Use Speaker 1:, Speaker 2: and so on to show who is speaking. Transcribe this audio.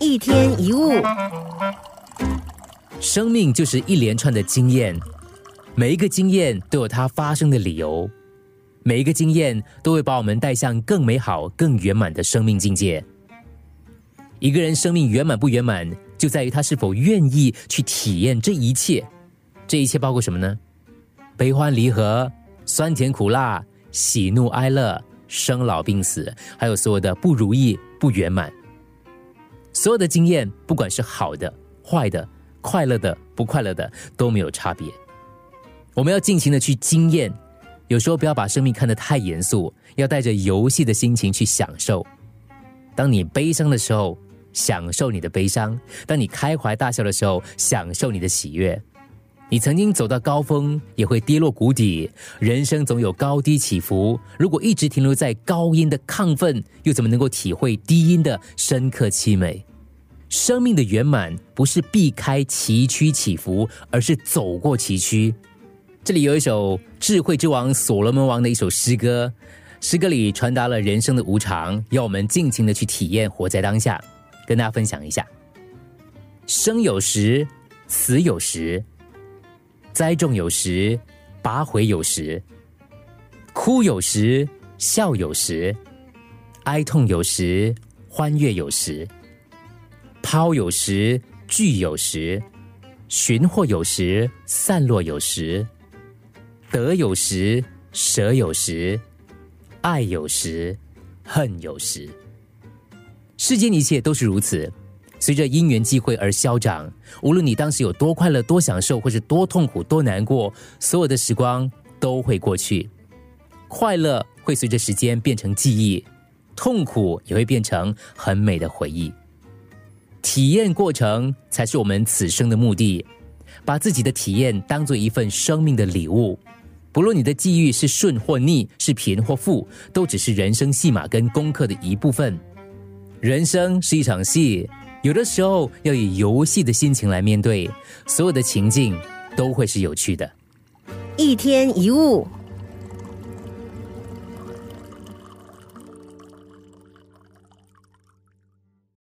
Speaker 1: 一天一物，
Speaker 2: 生命就是一连串的经验，每一个经验都有它发生的理由，每一个经验都会把我们带向更美好、更圆满的生命境界。一个人生命圆满不圆满，就在于他是否愿意去体验这一切。这一切包括什么呢？悲欢离合、酸甜苦辣、喜怒哀乐、生老病死，还有所有的不如意、不圆满。所有的经验，不管是好的、坏的、快乐的、不快乐的，都没有差别。我们要尽情的去经验，有时候不要把生命看得太严肃，要带着游戏的心情去享受。当你悲伤的时候，享受你的悲伤；当你开怀大笑的时候，享受你的喜悦。你曾经走到高峰，也会跌落谷底。人生总有高低起伏。如果一直停留在高音的亢奋，又怎么能够体会低音的深刻凄美？生命的圆满不是避开崎岖起伏，而是走过崎岖。这里有一首智慧之王所罗门王的一首诗歌，诗歌里传达了人生的无常，要我们尽情的去体验，活在当下。跟大家分享一下：生有时，死有时；栽种有时，拔回有时；哭有时，笑有时；哀痛有时，欢悦有时；抛有时，聚有时；寻获有时，散落有时；得有时，舍有时；爱有时，恨有时。世间一切都是如此，随着因缘际会而消长。无论你当时有多快乐、多享受，或是多痛苦、多难过，所有的时光都会过去。快乐会随着时间变成记忆，痛苦也会变成很美的回忆。体验过程才是我们此生的目的。把自己的体验当做一份生命的礼物，不论你的际遇是顺或逆，是贫或富，都只是人生戏码跟功课的一部分。人生是一场戏，有的时候要以游戏的心情来面对，所有的情境都会是有趣的。
Speaker 1: 一天一物。